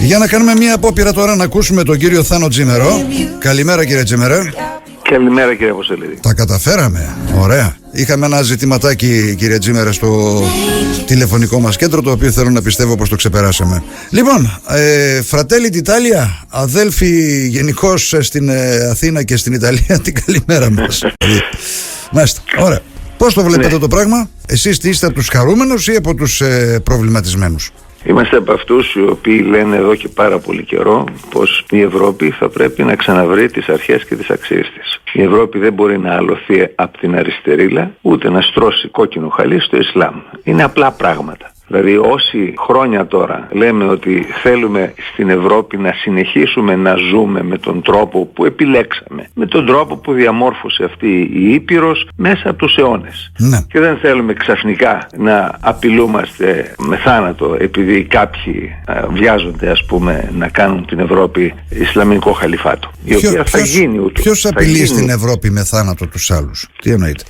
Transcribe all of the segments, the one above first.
Για να κάνουμε μια απόπειρα τώρα να ακούσουμε τον κύριο Θάνο Τζίμερο. Καλημέρα κύριε Τζίμερο. Καλημέρα κύριε Αποστολίδη. Τα καταφέραμε. Ωραία. Είχαμε ένα ζητηματάκι κύριε Τζίμερα στο τηλεφωνικό μας κέντρο το οποίο θέλω να πιστεύω πως το ξεπεράσαμε. Λοιπόν, ε, Φρατέλη d'Italia, αδέλφοι γενικώς στην ε, Αθήνα και στην Ιταλία την καλημέρα μας. Μάλιστα, ωραία. Πώς το βλέπετε Ναι. το πράγμα, εσείς τι είστε από τους χαρούμενους ή από τους ε, προβληματισμένους; Είμαστε από αυτούς οι οποίοι λένε εδώ και πάρα πολύ καιρό πως η Ευρώπη θα πρέπει να ξαναβρει τις αρχές και τις αξίες της. Η Ευρώπη δεν μπορεί να αλωθεί από την αριστερήλα ούτε να στρώσει κόκκινο χαλί στο Ισλάμ. Είναι απλά πράγματα. Δηλαδή όσοι χρόνια τώρα λέμε ότι θέλουμε στην Ευρώπη να συνεχίσουμε να ζούμε με τον τρόπο που επιλέξαμε, με τον τρόπο που διαμόρφωσε αυτή η Ήπειρος μέσα από τους αιώνες. Ναι. Και δεν θέλουμε ξαφνικά να απειλούμαστε με θάνατο επειδή κάποιοι α, βιάζονται ας πούμε να κάνουν την Ευρώπη Ισλαμικό χαλιφάτο. Η οποία θα γίνει ούτως. ποιος Θα απειλεί γίνει. στην Ευρώπη με θάνατο τους άλλους; Τι εννοείτε;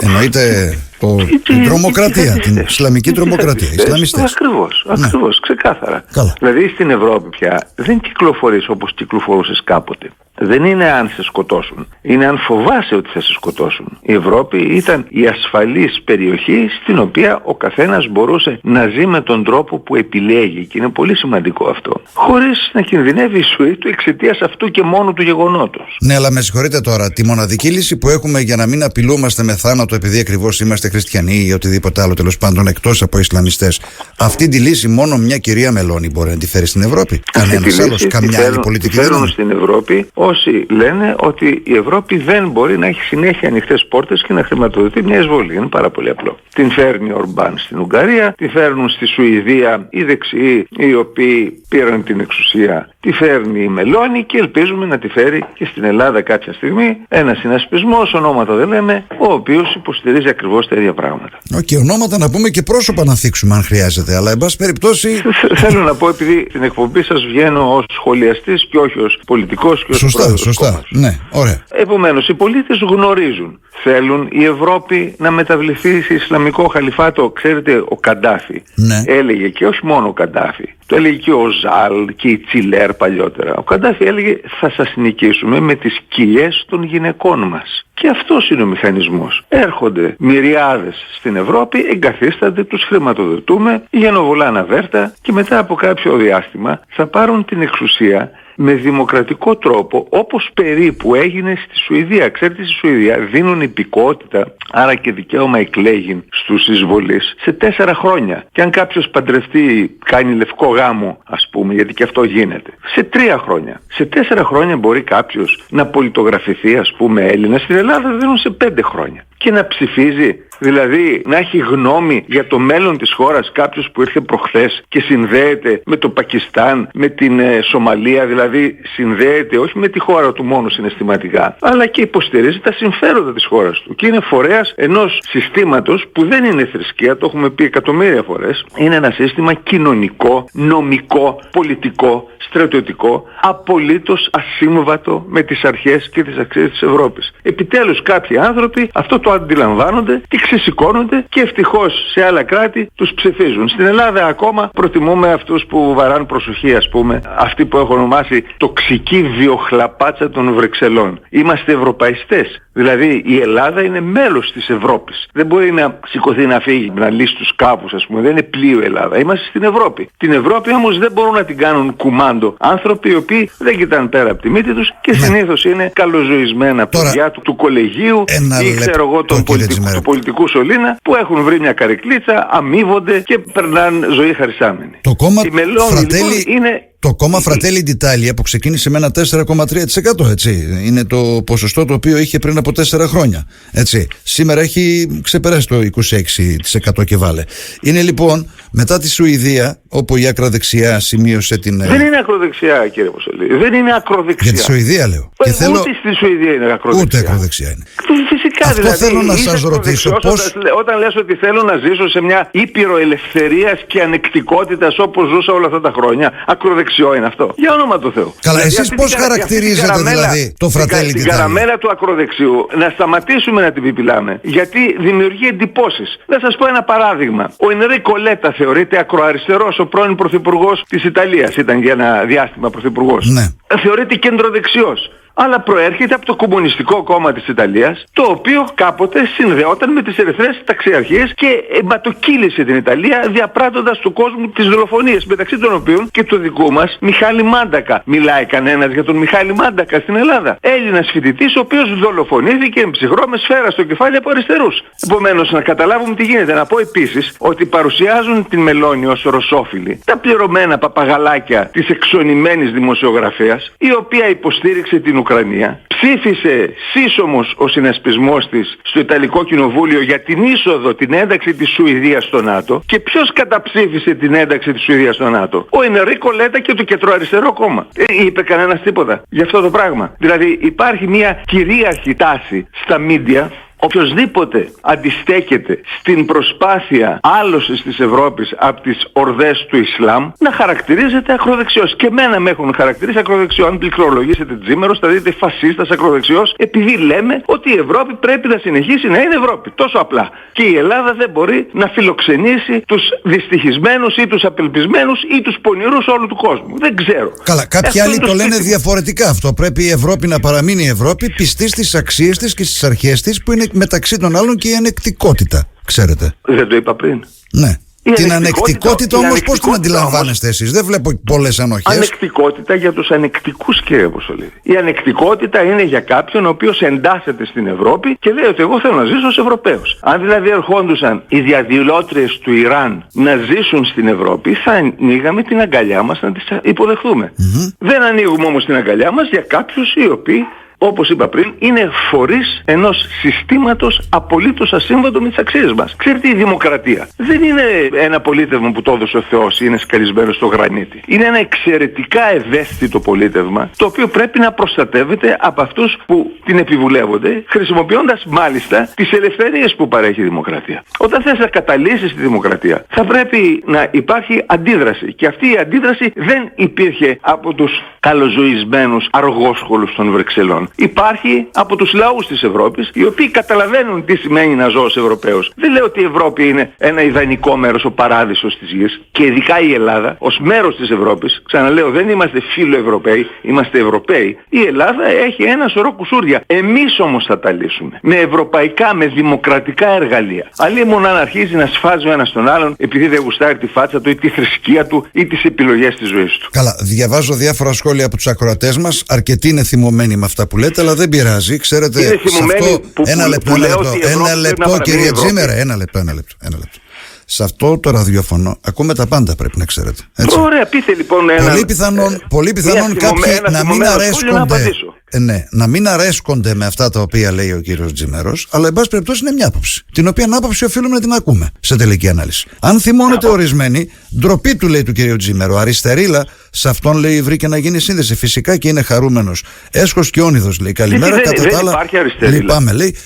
Εννοείται το, Οι- την οι- τρομοκρατία, οι την τζιχαντιστές. Ισλαμική Οι τρομοκρατία. τζιχαντιστές. Ισλαμιστές. Ακριβώς, Ναι. ακριβώς, ξεκάθαρα. Καλά. Δηλαδή στην Ευρώπη πια δεν κυκλοφορείς όπως κυκλοφορούσες κάποτε. Δεν είναι αν σε σκοτώσουν. Είναι αν φοβάσαι ότι θα σε σκοτώσουν. Η Ευρώπη ήταν η ασφαλής περιοχή στην οποία ο καθένας μπορούσε να ζει με τον τρόπο που επιλέγει. Και είναι πολύ σημαντικό αυτό. Χωρίς να κινδυνεύει η ζωή του εξαιτίας αυτού και μόνο του γεγονότος. Ναι, αλλά με συγχωρείτε τώρα. Τη μοναδική λύση που έχουμε για να μην απειλούμαστε με θάνατο επειδή ακριβώς είμαστε χριστιανοί ή οτιδήποτε άλλο τέλος πάντων εκτός από Ισλαμιστές. Αυτή τη λύση μόνο μια κυρία Μελώνη μπορεί να τη φέρει στην Ευρώπη. Κανένα Αυτή τη άλλο, λύση τη καμιά άλλη φέρουν- πολιτική τη φέρουν δύναμη. στην Ευρώπη όσοι λένε ότι η Ευρώπη δεν μπορεί να έχει συνέχεια ανοιχτές πόρτες και να χρηματοδοτεί μια εισβολή. Είναι πάρα πολύ απλό. Την φέρνει ο Ορμπάν στην Ουγγαρία, τη φέρνουν στη Σουηδία οι δεξιοί οι οποίοι πήραν την εξουσία, τη φέρνει η Μελώνη και ελπίζουμε να τη φέρει και στην Ελλάδα κάποια στιγμή ένα συνασπισμός, ονόματα δεν λέμε, ο οποίος υποστηρίζει ακριβώς τα ίδια πράγματα. Οκ, ονόματα να πούμε και πρόσωπα να θίξουμε αν χρειάζεται. Αλλά εν πάση περιπτώσει. Θε- Θέλω να πω επειδή στην εκπομπή σας βγαίνω ως σχολιαστής και όχι ως πολιτικός και ως Σωστά, πρόεδρος σωστά. κόμματος. Ναι, ωραία. Επομένως, οι πολίτες γνωρίζουν. Θέλουν η Ευρώπη να μεταβληθεί σε Ισλαμικό χαλιφάτο. Ξέρετε, ο Καντάφι Ναι. έλεγε και όχι μόνο ο Καντάφι. Το έλεγε και ο Οζάλ και η Τσιλέρ παλιότερα. Ο Καντάφι έλεγε θα σας νικήσουμε με τις κοιλιές των γυναικών μας. Και αυτός είναι ο μηχανισμός. Έρχονται μυριάδες στην Ευρώπη, εγκαθίστανται, τους χρηματοδοτούμε, γενοβολά αναβέρτα και μετά από κάποιο διάστημα θα πάρουν την εξουσία με δημοκρατικό τρόπο όπως περίπου έγινε στη Σουηδία. Ξέρετε στη Σουηδία δίνουν υπηκότητα άρα και δικαίωμα εκλέγην στους εισβολείς σε τέσσερα χρόνια. Και αν κάποιος παντρευτεί, κάνει λευκό γάμο ας πούμε γιατί και αυτό γίνεται. Σε τρία χρόνια. Σε τέσσερα χρόνια μπορεί κάποιος να πολιτογραφηθεί ας πούμε Έλληνας. Στην Ελλάδα δίνουν σε πέντε χρόνια. Και να ψηφίζει Δηλαδή να έχει γνώμη για το μέλλον της χώρας κάποιος που ήρθε προχθές και συνδέεται με το Πακιστάν, με την ε, Σομαλία, δηλαδή συνδέεται όχι με τη χώρα του μόνο συναισθηματικά, αλλά και υποστηρίζει τα συμφέροντα της χώρας του. Και είναι φορέας ενός συστήματος που δεν είναι θρησκεία, το έχουμε πει εκατομμύρια φορές, είναι ένα σύστημα κοινωνικό, νομικό, πολιτικό, στρατιωτικό, απολύτως ασύμβατο με τις αρχές και τις αξίες της Ευρώπης. Επιτέλους κάποιοι άνθρωποι αυτό το αντιλαμβάνονται και ξεσηκώνονται και ευτυχώς σε άλλα κράτη τους ψηφίζουν. Στην Ελλάδα ακόμα προτιμούμε αυτούς που βαράν προσοχή ας πούμε, αυτοί που έχω ονομάσει τοξική βιοχλαπάτσα των Βρυξελών. Είμαστε ευρωπαϊστές. Δηλαδή η Ελλάδα είναι μέλος της Ευρώπης. Δεν μπορεί να σηκωθεί να φύγει, να λύσει τους κάπους ας πούμε. Δεν είναι πλοίο η Ελλάδα. Είμαστε στην Ευρώπη. Την Ευρώπη όμως δεν μπορούν να την κάνουν κουμάντο άνθρωποι οι οποίοι δεν κοιτάνε πέρα από τη μύτη τους και συνήθως είναι καλοζωισμένα Τώρα, παιδιά του, του κολεγίου ένα ή ξέρω εγώ λεπτό, των κύριε πολιτικού, Τζιμέρα. του πολιτικού σωλήνα που έχουν βρει μια καρεκλίτσα, αμείβονται και περνάνε ζωή χαρισάμενη. Το κόμμα Η Μελώνη Φρατέλη- λοιπόν είναι Το κόμμα Fratelli d'Italia που ξεκίνησε με ένα 4,3% έτσι. Είναι το ποσοστό το οποίο είχε πριν από 4 χρόνια. Έτσι. Σήμερα έχει ξεπεράσει το 26% και βάλε. Είναι λοιπόν μετά τη Σουηδία, όπου η άκρα δεξιά σημείωσε την. ε, Δεν είναι ακροδεξιά κύριε Ποσολή. Δεν είναι ακροδεξιά. Για τη Σουηδία λέω. Ε, Και θέλω. Ούτε στη Σουηδία είναι ακροδεξιά. Ούτε ακροδεξιά είναι. Φυσικά Αυτό δηλαδή. θέλω να είσαι σας ρωτήσω, ακροδεξιός πώς- Όταν, λέ- όταν λες ότι θέλω να ζήσω σε μια ήπειρο ελευθερίας και ανεκτικότητας όπως ζούσα όλα αυτά τα χρόνια, ακροδεξιό είναι αυτό. Για όνομα του Θεού. Καλά, εσείς αυτή πώς την καρα- χαρακτηρίζετε αυτή την καραμέλα- δηλαδή το την κα- Fratelli Την d'Italia? καραμέλα του ακροδεξιού να σταματήσουμε να την πιπιλάμε. Γιατί δημιουργεί εντυπώσεις. Να σας πω ένα παράδειγμα. Ο Ενρίκο Λέτα θεωρείται ακροαριστερός ο πρώην πρωθυπουργός της Ιταλίας. Ήταν για ένα διάστημα πρωθυπουργός. Ναι. Θεωρείται κεντροδεξιός αλλά προέρχεται από το Κομμουνιστικό Κόμμα της Ιταλίας, το οποίο κάποτε συνδεόταν με τις ερυθρές ταξιαρχίες και εμπατοκύλησε την Ιταλία διαπράττοντας του κόσμου τις δολοφονίες, μεταξύ των οποίων και του δικού μας Μιχάλη Μάντακα. Μιλάει κανένας για τον Μιχάλη Μάντακα στην Ελλάδα. Έλληνας φοιτητής ο οποίος δολοφονήθηκε με ψυχρό με σφαίρα στο κεφάλι από αριστερούς. Επομένως να καταλάβουμε τι γίνεται. Να πω επίσης ότι παρουσιάζουν την Μελώνη ως ρωσόφιλη τα πληρωμένα παπαγαλάκια της εξονημένης δημοσιογραφίας η οποία υποστήριξε την Ουκρανία. Ψήφισε σύσσωμος ο συνασπισμός της στο Ιταλικό Κοινοβούλιο για την είσοδο, την ένταξη της Σουηδίας στο ΝΑΤΟ. Και ποιος καταψήφισε την ένταξη της Σουηδίας στο ΝΑΤΟ; Ο Ενερίκο Λέτα και το κεντροαριστερό κόμμα. Ε, είπε κανένας τίποτα για αυτό το πράγμα. Δηλαδή υπάρχει μια κυρίαρχη τάση στα μίντια οποιοδήποτε αντιστέκεται στην προσπάθεια άλωσης της Ευρώπης από τις ορδές του Ισλάμ να χαρακτηρίζεται ακροδεξιός. Και μένα με έχουν χαρακτηρίσει ακροδεξιό. Αν πληκτρολογήσετε Τζίμερος θα δείτε φασίστας ακροδεξιός επειδή λέμε ότι η Ευρώπη πρέπει να συνεχίσει να είναι Ευρώπη. Τόσο απλά. Και η Ελλάδα δεν μπορεί να φιλοξενήσει τους δυστυχισμένους ή τους απελπισμένους ή τους πονηρούς όλου του κόσμου. Δεν ξέρω. Καλά, κάποιοι άλλοι το, λένε διαφορετικά αυτό. Πρέπει η Ευρώπη να παραμείνει Ευρώπη πιστή στις αξίες της και στις αρχές της που είναι μεταξύ των άλλων και η ανεκτικότητα, ξέρετε. Δεν το είπα πριν. Ναι. Η την ανεκτικότητα όμως πώς την αντιλαμβάνεστε εσείς; Δεν βλέπω πολλές ανοχές. Ανεκτικότητα για τους ανεκτικούς κύριε Αποστολή. Η ανεκτικότητα είναι για κάποιον ο οποίος εντάσσεται στην Ευρώπη και λέει ότι εγώ θέλω να ζήσω ως Ευρωπαίος. Αν δηλαδή ερχόντουσαν οι διαδηλώτριες του Ιράν να ζήσουν στην Ευρώπη θα ανοίγαμε την αγκαλιά μας να τις υποδεχθούμε. Δεν ανοίγουμε όμως την αγκαλιά μας για κάποιους οι οποίοι όπως είπα πριν, είναι φορείς ενός συστήματος απολύτως ασύμβατο με τις αξίες μας. Ξέρετε η δημοκρατία δεν είναι ένα πολίτευμα που το έδωσε ο Θεός ή είναι σκαρισμένο στο γρανίτι. Είναι ένα εξαιρετικά ευαίσθητο πολίτευμα το οποίο πρέπει να προστατεύεται από αυτούς που την επιβουλεύονται χρησιμοποιώντας μάλιστα τις ελευθερίες που παρέχει η δημοκρατία. Όταν θες να καταλύσεις τη δημοκρατία θα πρέπει να υπάρχει αντίδραση και αυτή η αντίδραση δεν υπήρχε από τους καλοζωισμένους αργόσχολους των Βρυξελών υπάρχει από τους λαούς της Ευρώπης, οι οποίοι καταλαβαίνουν τι σημαίνει να ζω ως Ευρωπαίος. Δεν λέω ότι η Ευρώπη είναι ένα ιδανικό μέρος, ο παράδεισος της γης και ειδικά η Ελλάδα ως μέρος της Ευρώπης, ξαναλέω δεν είμαστε φίλο Ευρωπαίοι, είμαστε Ευρωπαίοι. Η Ελλάδα έχει ένα σωρό κουσούρια. Εμείς όμως θα τα λύσουμε. Με ευρωπαϊκά, με δημοκρατικά εργαλεία. Αλλή μόνο αν αρχίζει να σφάζει ο ένας τον άλλον επειδή δεν γουστάρει τη φάτσα του ή τη θρησκεία του ή τις επιλογές της ζωής του. Καλά, διαβάζω διάφορα σχόλια από τους ακροατές μας. Αρκετοί είναι θυμωμένοι με αυτά που λέτε, αλλά δεν πειράζει. Ξέρετε, είναι σε αυτό. Που, ένα λεπτό, ένα λεπτό, ένα λεπτό κύριε Τζίμερα. Ένα λεπτό, ένα λεπτό. Ένα λεπτό. Σε αυτό το ραδιόφωνο ακούμε τα πάντα πρέπει να ξέρετε. Έτσι. Ωραία, πείτε λοιπόν ένα. Πολύ πιθανόν, πολύ πιθανόν κάποιοι να μην αρέσκονται. Ε, ναι, να μην αρέσκονται με αυτά τα οποία λέει ο κύριος Τζιμέρος, αλλά εν πάση περιπτώσει είναι μια άποψη. Την οποία άποψη οφείλουμε να την ακούμε σε τελική ανάλυση. Αν θυμώνετε ορισμένοι, ντροπή του λέει του κύριου Τζιμέρο, αριστερίλα, σε αυτόν λέει βρήκε να γίνει σύνδεση. Φυσικά και είναι χαρούμενος. Έσχος και όνειδος λέει. Καλημέρα, δεν, κατά τα άλλα. Λυπάμαι, λέει.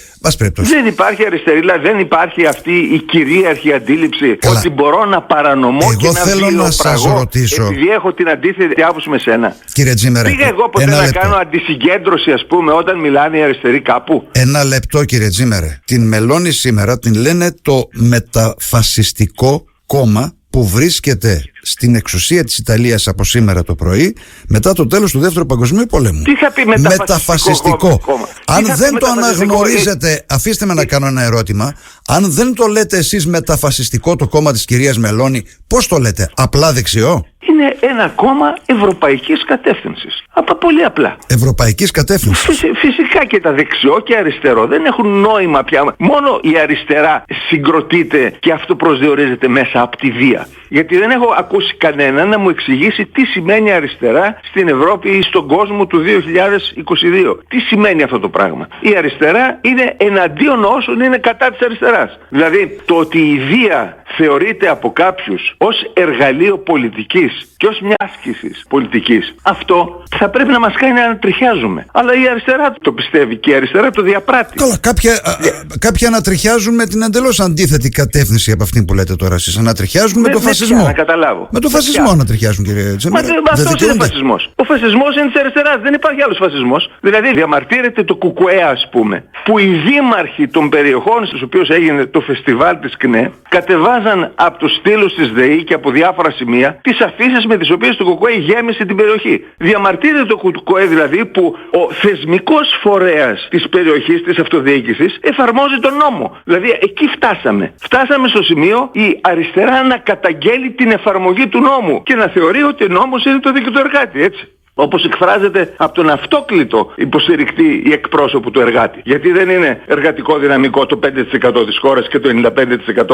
Δεν υπάρχει αριστερίλα, δεν υπάρχει αυτή η κυρίαρχη αντίληψη Καλά. ότι μπορώ να παρανομώ εγώ και να θέλω να σας ρωτήσω. επειδή έχω την αντίθετη άποψη με σένα. Κύριε Τζίμερε, Πήγα εγώ ποτέ να λεπτό. κάνω αντισυγκέντρωση ας πούμε όταν μιλάνε οι αριστεροί κάπου. Ένα λεπτό κύριε Τζίμερε. Την Μελώνη σήμερα την λένε το μεταφασιστικό κόμμα που βρίσκεται στην εξουσία της Ιταλίας από σήμερα το πρωί μετά το τέλος του Δεύτερου Παγκοσμίου Πολέμου. Τι θα πει μεταφασιστικό, κόμμα; Αν δεν το αναγνωρίζετε, αφήστε με να κάνω ένα ερώτημα, αν δεν το λέτε εσείς μεταφασιστικό το κόμμα της κυρίας Μελώνη, πώς το λέτε, απλά δεξιό; Είναι ένα κόμμα ευρωπαϊκής κατεύθυνσης. Από πολύ απλά. Ευρωπαϊκής κατεύθυνσης. φυσικά και τα δεξιό και αριστερό δεν έχουν νόημα πια. Μόνο η αριστερά συγκροτείται και αυτό προσδιορίζεται μέσα από τη βία. Γιατί δεν έχω ακούσει κανένα να μου εξηγήσει τι σημαίνει αριστερά στην Ευρώπη ή στον κόσμο του 2022. Τι σημαίνει αυτό το πράγμα; Η αριστερά είναι εναντίον όσων είναι κατά της αριστεράς. Δηλαδή το ότι η βία θεωρείται από κάποιους ως εργαλείο πολιτικής και ως μια άσκησης πολιτικής. Αυτό θα πρέπει να μας κάνει να ανατριχιάζουμε. Αλλά η αριστερά το πιστεύει και η αριστερά το διαπράττει. Καλά, κάποια, yeah. κάποια ανατριχιάζουν με την εντελώς αντίθετη κατεύθυνση από αυτή που λέτε τώρα εσείς. Ανατριχιάζουν με, με το φασισμό. Να καταλάβω. Με το φασισμό ανατριχιάζουν κύριε Τσέμερα. Μα, αυτός είναι φασισμός. Ο φασισμός είναι της αριστεράς. Δεν υπάρχει άλλος φασισμός. Δηλαδή διαμαρτύρεται το κουκουέ ας πούμε. Που οι δήμαρχοι των περιοχών στους οποίους έγινε το φεστιβάλ της ΚΝΕ κατεβάζουν έβγαζαν από τους στήλους της ΔΕΗ και από διάφορα σημεία τις αφήσεις με τις οποίες το ΚΚΕ γέμισε την περιοχή. Διαμαρτύρεται το ΚΚΕ δηλαδή που ο θεσμικός φορέας της περιοχής της αυτοδιοίκησης εφαρμόζει τον νόμο. Δηλαδή εκεί φτάσαμε. Φτάσαμε στο σημείο η αριστερά να καταγγέλει την εφαρμογή του νόμου και να θεωρεί ότι ο νόμος είναι το δίκαιο του εργάτη, έτσι όπως εκφράζεται από τον αυτόκλητο υποστηρικτή ή εκπρόσωπο του εργάτη. Γιατί δεν είναι εργατικό δυναμικό το 5% της χώρας και το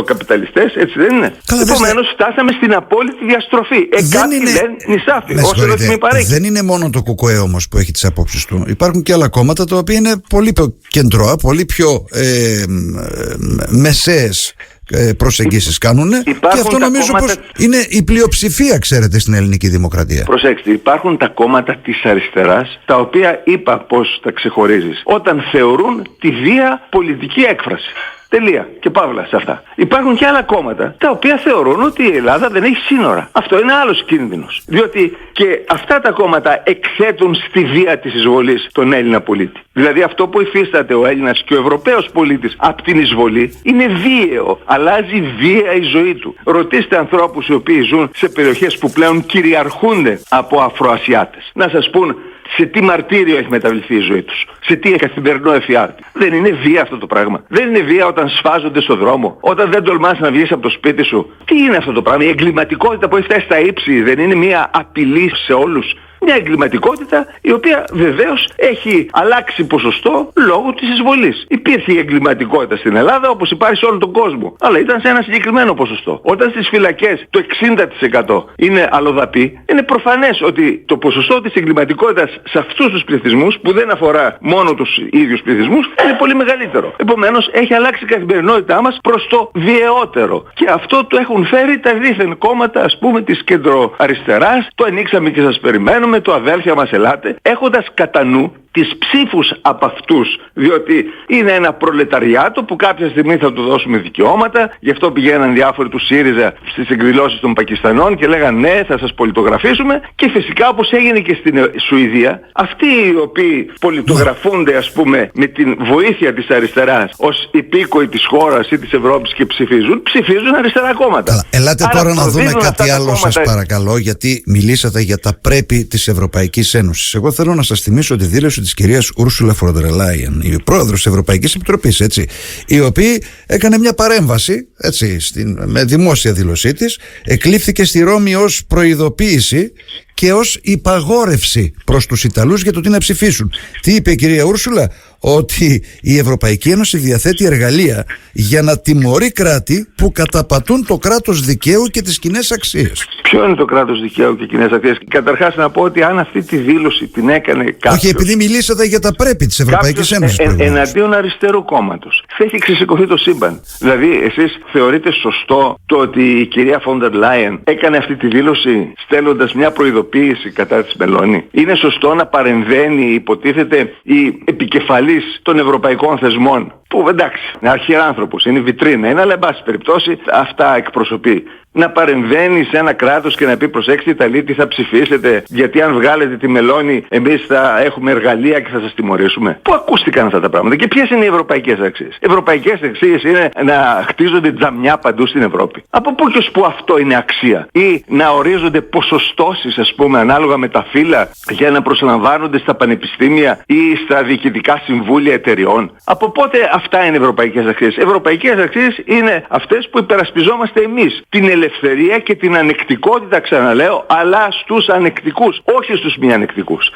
95% καπιταλιστές, έτσι δεν είναι. Καλά, Επομένως φτάσαμε στην απόλυτη διαστροφή. Ε, δεν είναι... λένε νησάφι, όσο Δεν είναι μόνο το ΚΚΕ όμως που έχει τις απόψεις του. Υπάρχουν και άλλα κόμματα τα οποία είναι πολύ πιο κεντρώα, πολύ πιο ε, ε, μεσαίες ε, προσεγγίσεις κάνουν και αυτό νομίζω κόμματα... πως είναι η πλειοψηφία ξέρετε στην ελληνική δημοκρατία. Προσέξτε, υπάρχουν τα κόμματα της αριστεράς τα οποία είπα πως τα ξεχωρίζεις όταν θεωρούν τη βία πολιτική έκφραση. Τελεία. Και παύλα σε αυτά. Υπάρχουν και άλλα κόμματα τα οποία θεωρούν ότι η Ελλάδα δεν έχει σύνορα. Αυτό είναι άλλος κίνδυνος. Διότι και αυτά τα κόμματα εκθέτουν στη βία της εισβολής τον Έλληνα πολίτη. Δηλαδή αυτό που υφίσταται ο Έλληνας και ο Ευρωπαίος πολίτης από την εισβολή είναι βίαιο. Αλλάζει βία η ζωή του. Ρωτήστε ανθρώπους οι οποίοι ζουν σε περιοχές που πλέον κυριαρχούνται από Αφροασιάτες. Να σας πούν σε τι μαρτύριο έχει μεταβληθεί η ζωή τους, σε τι καθημερινό εφιάλτη; Δεν είναι βία αυτό το πράγμα. Δεν είναι βία όταν σφάζονται στο δρόμο, όταν δεν τολμάς να βγεις από το σπίτι σου. Τι είναι αυτό το πράγμα, η εγκληματικότητα που έχει φτάσει στα ύψη δεν είναι μια απειλή σε όλους μια εγκληματικότητα η οποία βεβαίως έχει αλλάξει ποσοστό λόγω της εισβολής. Υπήρχε η εγκληματικότητα στην Ελλάδα όπως υπάρχει σε όλο τον κόσμο. Αλλά ήταν σε ένα συγκεκριμένο ποσοστό. Όταν στις φυλακές το 60% είναι αλλοδαπή, είναι προφανές ότι το ποσοστό της εγκληματικότητας σε αυτούς τους πληθυσμούς που δεν αφορά μόνο τους ίδιους πληθυσμούς είναι πολύ μεγαλύτερο. Επομένως έχει αλλάξει η καθημερινότητά μας προς το βιαιότερο. Και αυτό το έχουν φέρει τα δίθεν κόμματα ας πούμε της κεντροαριστεράς. Το ανοίξαμε και σας περιμένουμε με το αδέλφια μας ελάτε έχοντας κατά νου τις ψήφους από αυτούς διότι είναι ένα προλεταριάτο που κάποια στιγμή θα του δώσουμε δικαιώματα γι' αυτό πηγαίναν διάφοροι του ΣΥΡΙΖΑ στις εκδηλώσεις των Πακιστανών και λέγαν ναι θα σας πολιτογραφήσουμε και φυσικά όπως έγινε και στην Σουηδία αυτοί οι οποίοι πολιτογραφούνται ας πούμε με την βοήθεια της αριστεράς ως υπήκοοι της χώρας ή της Ευρώπης και ψηφίζουν ψηφίζουν αριστερά κόμματα. Καλά. Ελάτε Άρα, τώρα να δούμε κάτι άλλο κόμματα... σας παρακαλώ γιατί μιλήσατε για τα πρέπει της Ευρωπαϊκής Ένωσης. Εγώ θέλω να σας θυμίσω τη δήλωση της κυρίας Ούρσουλα Φροντερ η πρόεδρος της Ευρωπαϊκής Επιτροπής, έτσι, η οποία έκανε μια παρέμβαση έτσι, στην, με δημόσια δήλωσή της, εκλήφθηκε στη Ρώμη ως προειδοποίηση και ως υπαγόρευση προς τους Ιταλούς για το τι να ψηφίσουν. Τι είπε η κυρία Ούρσουλα, ότι η Ευρωπαϊκή Ένωση διαθέτει εργαλεία για να τιμωρεί κράτη που καταπατούν το κράτος δικαίου και τις κοινές αξίες. Ποιο είναι το κράτος δικαίου και κοινές αξίες; Καταρχάς να πω ότι αν αυτή τη δήλωση την έκανε κάποιος... Όχι, επειδή μιλήσατε για τα πρέπει της Ευρωπαϊκής Ένωσης. Ε, ε, εναντίον αριστερού κόμματος. Θα έχει ξεσηκωθεί το σύμπαν. Δηλαδή εσείς θεωρείτε σωστό το ότι η κυρία Φόντερ Λάιεν έκανε αυτή τη δήλωση στέλνοντας μια προειδοποίηση κατά της Μελώνη. Είναι σωστό να παρεμβαίνει υποτίθεται η επικεφαλής των ευρωπαϊκών θεσμών που εντάξει, είναι αρχιεράνθρωπος, είναι βιτρίνα, είναι αλλά εν πάση περιπτώσει αυτά εκπροσωπεί να παρεμβαίνει σε ένα κράτος και να πει προσέξτε Ιταλοί τι θα ψηφίσετε γιατί αν βγάλετε τη μελώνη εμείς θα έχουμε εργαλεία και θα σας τιμωρήσουμε. Πού ακούστηκαν αυτά τα πράγματα και ποιες είναι οι ευρωπαϊκές αξίες; Οι ευρωπαϊκές αξίες είναι να χτίζονται τζαμιά παντού στην Ευρώπη. Από πού και ως που αυτό είναι αξία; Ή να ορίζονται ποσοστώσεις ας πούμε ανάλογα με τα φύλλα για να προσλαμβάνονται στα πανεπιστήμια ή στα διοικητικά συμβούλια εταιριών; Από πότε αυτά είναι ευρωπαϊκές αξίες; Ευρωπαϊκές αξίες είναι αυτές που υπερασπιζόμαστε εμείς. Την ελευθερία και την ανεκτικότητα ξαναλέω αλλά στους ανεκτικούς όχι στους μη ανεκτικους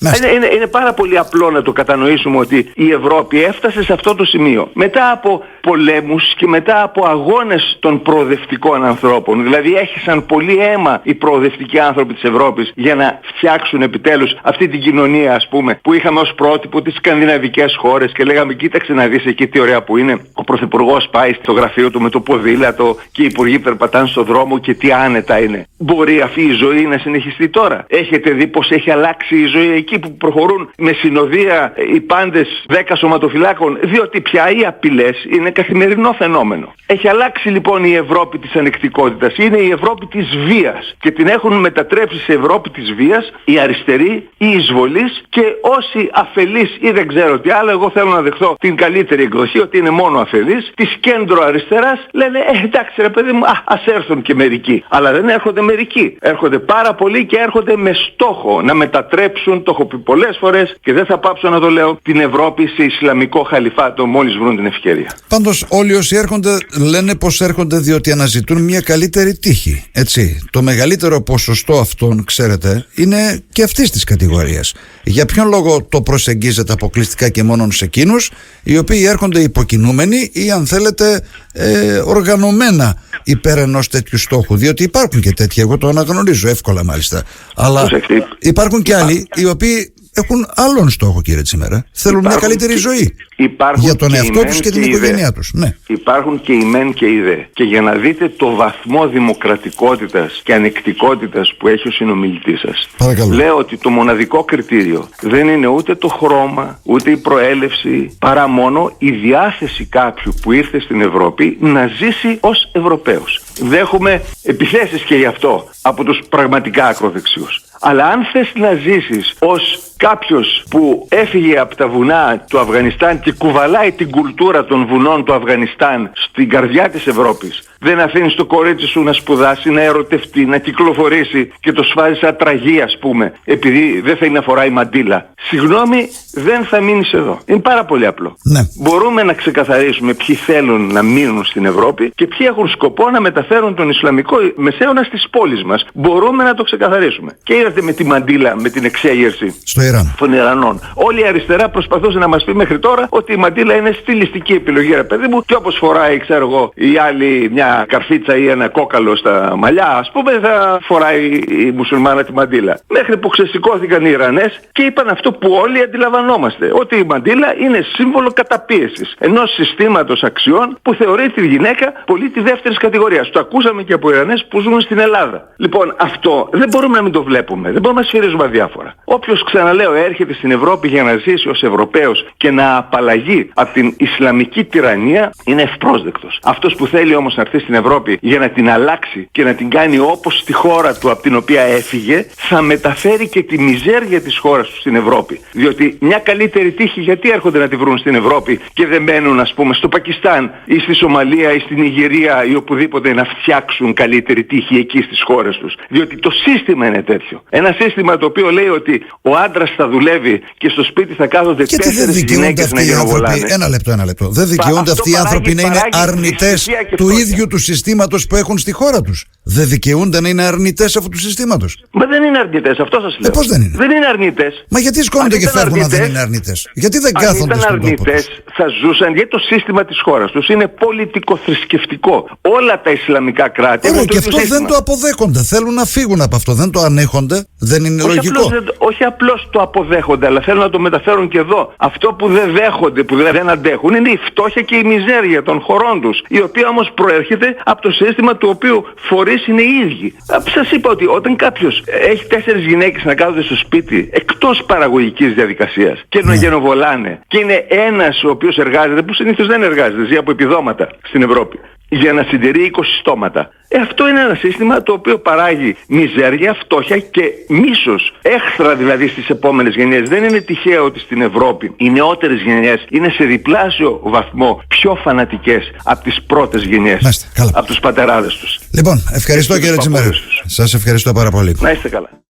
είναι, είναι, είναι, πάρα πολύ απλό να το κατανοήσουμε ότι η Ευρώπη έφτασε σε αυτό το σημείο. Μετά από πολέμους και μετά από αγώνες των προοδευτικών ανθρώπων δηλαδή έχησαν πολύ αίμα οι προοδευτικοί άνθρωποι της Ευρώπης για να φτιάξουν επιτέλους αυτή την κοινωνία ας πούμε που είχαμε ως πρότυπο τις σκανδιναβικές χώρες και λέγαμε κοίταξε να δεις εκεί τι ωραία που είναι. Ο Πρωθυπουργός πάει στο γραφείο του με το ποδήλατο και οι υπουργοί περπατάνε περπατάνε στον δρόμο και τι άνετα είναι. Μπορεί αυτή η ζωή να συνεχιστεί τώρα. Έχετε δει πως έχει αλλάξει η ζωή εκεί που προχωρούν με συνοδεία οι πάντες 10 σωματοφυλάκων, διότι πια οι απειλές είναι καθημερινό φαινόμενο. Έχει αλλάξει λοιπόν η Ευρώπη της ανεκτικότητας. Είναι η Ευρώπη της βίας και την έχουν μετατρέψει σε Ευρώπη της βίας οι αριστεροί, οι εισβολείς και όσοι αφελείς ή δεν ξέρω τι άλλο, εγώ θέλω να δεχθώ την καλύτερη εκδοχή ότι είναι μόνο αφελείς, της κέντρο αριστεράς λένε ε, εντάξει ρε παιδί μου, α, ας έρθουν και μερικοί. Αλλά δεν έρχονται μερικοί. Έρχονται πάρα πολλοί και έρχονται με στόχο να μετατρέψουν, το έχω πει πολλές φορές και δεν θα πάψω να το λέω, την Ευρώπη σε Ισλαμικό χαλιφάτο μόλις βρουν την ευκαιρία. Πάντως όλοι όσοι έρχονται λένε πως έρχονται διότι αναζητούν μια καλύτερη τύχη. Έτσι. Το μεγαλύτερο ποσοστό αυτών, ξέρετε, είναι και αυτής της κατηγορίας. Για ποιον λόγο το προσεγγίζετε αποκλειστικά και μόνο σε εκείνους, οι οποίοι έρχονται υποκινούμενοι ή αν θέλετε ε, οργανωμένα υπέρ ενός τέτοιου στόχου. Διότι υπάρχουν και τέτοιοι, εγώ το αναγνωρίζω εύκολα μάλιστα. Αλλά Προσεκτή. υπάρχουν και άλλοι οι οποίοι έχουν άλλον στόχο, κύριε Τσιμέρα. Θέλουν μια Υπάρχουν καλύτερη και- ζωή. Υπάρχουν Για τον και οι εαυτό μεν τους και την οι δε. οικογένειά τους. Ναι. Υπάρχουν και οι μεν και οι δε. Και για να δείτε το βαθμό δημοκρατικότητας και ανεκτικότητας που έχει ο συνομιλητής σας. Παρακαλώ. Λέω ότι το μοναδικό κριτήριο δεν είναι ούτε το χρώμα, ούτε η προέλευση, παρά μόνο η διάθεση κάποιου που ήρθε στην Ευρώπη να ζήσει ως Ευρωπαίος. Δέχομαι επιθέσεις και γι' αυτό από τους πραγματικά ακροδεξιούς. Αλλά αν θες να ζήσεις ως κάποιος που έφυγε από τα βουνά του Αφγανιστάν και κουβαλάει την κουλτούρα των βουνών του Αφγανιστάν στην καρδιά της Ευρώπης, δεν αφήνεις το κορίτσι σου να σπουδάσει, να ερωτευτεί, να κυκλοφορήσει και το σφάζει σαν τραγή ας πούμε, επειδή δεν θέλει να φοράει μαντίλα. Συγγνώμη, δεν θα μείνεις εδώ. Είναι πάρα πολύ απλό. Ναι. Μπορούμε να ξεκαθαρίσουμε ποιοι θέλουν να μείνουν στην Ευρώπη και ποιοι έχουν σκοπό να μεταφέρουν τον Ισλαμικό μεσαίωνα στις πόλεις μας. Μπορούμε να το ξεκαθαρίσουμε. Και είδατε με τη μαντίλα, με την εξέγερση Στο Ιράν. των Ιρανών. Όλη η αριστερά προσπαθούσε να μας πει μέχρι τώρα ότι η μαντίλα είναι στιλιστική επιλογή, ρε παιδί μου, και όπως φοράει, ξέρω εγώ, η άλλη μια καρφίτσα ή ένα κόκαλο στα μαλλιά, ας πούμε, θα φοράει η μουσουλμάνα τη μαντίλα. Μέχρι που ξεσηκώθηκαν οι Ιρανές και είπαν αυτό που όλοι αντιλαμβανόμαστε, ότι η μαντίλα είναι σύμβολο καταπίεσης ενός συστήματος αξιών που θεωρεί τη γυναίκα πολίτη δεύτερης κατηγορίας. Το ακούσαμε και από Ιρανές που ζουν στην Ελλάδα. Λοιπόν, αυτό δεν μπορούμε να μην το βλέπουμε, δεν μπορούμε να σφυρίζουμε αδιάφορα. Όποιος, ξαναλέω, έρχεται στην Ευρώπη για να ζήσει ως Ευρωπαίος και να απαλλαγεί από την Ισλαμική τυραννία είναι ευπρόσδεκτος. Αυτός που θέλει όμως να έρθει στην Ευρώπη για να την αλλάξει και να την κάνει όπως στη χώρα του από την οποία έφυγε, θα μεταφέρει και τη μιζέρια της χώρας του στην Ευρώπη. Διότι μια καλύτερη τύχη γιατί έρχονται να τη βρουν στην Ευρώπη και δεν μένουν ας πούμε στο Πακιστάν ή στη Σομαλία ή στην Ιγυρία ή οπουδήποτε να φτιάξουν καλύτερη τύχη εκεί στις χώρες τους. Διότι το σύστημα είναι τέτοιο. Ένα σύστημα το οποίο λέει ότι ο άντρας θα δουλεύει και στο σπίτι θα κάθονται Γιατί δεν τέσσερις δικαιούνται γυναίκες να αυτοί οι άνθρωποι; γενοβολάνε. Ένα λεπτό, ένα λεπτό. Δεν δικαιούνται αυτό αυτοί οι παράγει- άνθρωποι να είναι παράγει αρνητές δυστυχία και του φτώχεια. Ίδιου του συστήματος που έχουν στη χώρα τους. Δεν δικαιούνται να είναι αρνητές αυτού του συστήματος. Μα δεν είναι αρνητές, αυτό σας λέω. Ε, πώς δεν είναι; Δεν είναι αρνητές. Μα γιατί σκόνονται Αν και ήταν φεύγουν αν δεν αρνητές- είναι αρνητές; Γιατί δεν Αν κάθονται ήταν στον τόπο αρνητές τους; θα ζούσαν γιατί το σύστημα της χώρας τους είναι πολιτικο-θρησκευτικό. Όλα τα Ισλαμικά κράτη Ωραία, έχουν και το ίδιο αυτό δεν σύστημα. το αποδέχονται. Θέλουν να φύγουν από αυτό. Δεν το ανέχονται. Δεν είναι Όχι λογικό. απλώς, δεν- όχι απλώς το αποδέχονται, αλλά θέλουν να το μεταφέρουν και εδώ. Αυτό που δεν δέχονται, που δεν δεν αντέχουν, είναι η φτώχεια και η μιζέρια των χωρών τους, η οποία όμως προέρχεται από το σύστημα του οποίου φορείς είναι οι ίδιοι. Α, Σας είπα ότι όταν κάποιος έχει τέσσερις γυναίκες να κάθονται στο σπίτι, εκτός παραγωγικής διαδικασίας και να γενοβολάνε, και είναι ένας ο οποίος εργάζεται, που συνήθως δεν εργάζεται, ζει από επιδόματα στην Ευρώπη, για να συντηρεί 20 στόματα. Ε, αυτό είναι ένα σύστημα το οποίο παράγει μιζέρια, φτώχεια και μίσος. Έχθρα δηλαδή στις επόμενες γενιές. Δεν είναι τυχαίο ότι στην Ευρώπη οι νεότερες γενιές είναι σε διπλάσιο βαθμό πιο φανατικές από τις πρώτες γενιές. Μάλιστα, καλά. Από τους πατεράδες τους. Λοιπόν, ευχαριστώ Και τους κύριε Τσιμέρα. παππούδες τους. Σας ευχαριστώ πάρα πολύ. Να είστε καλά.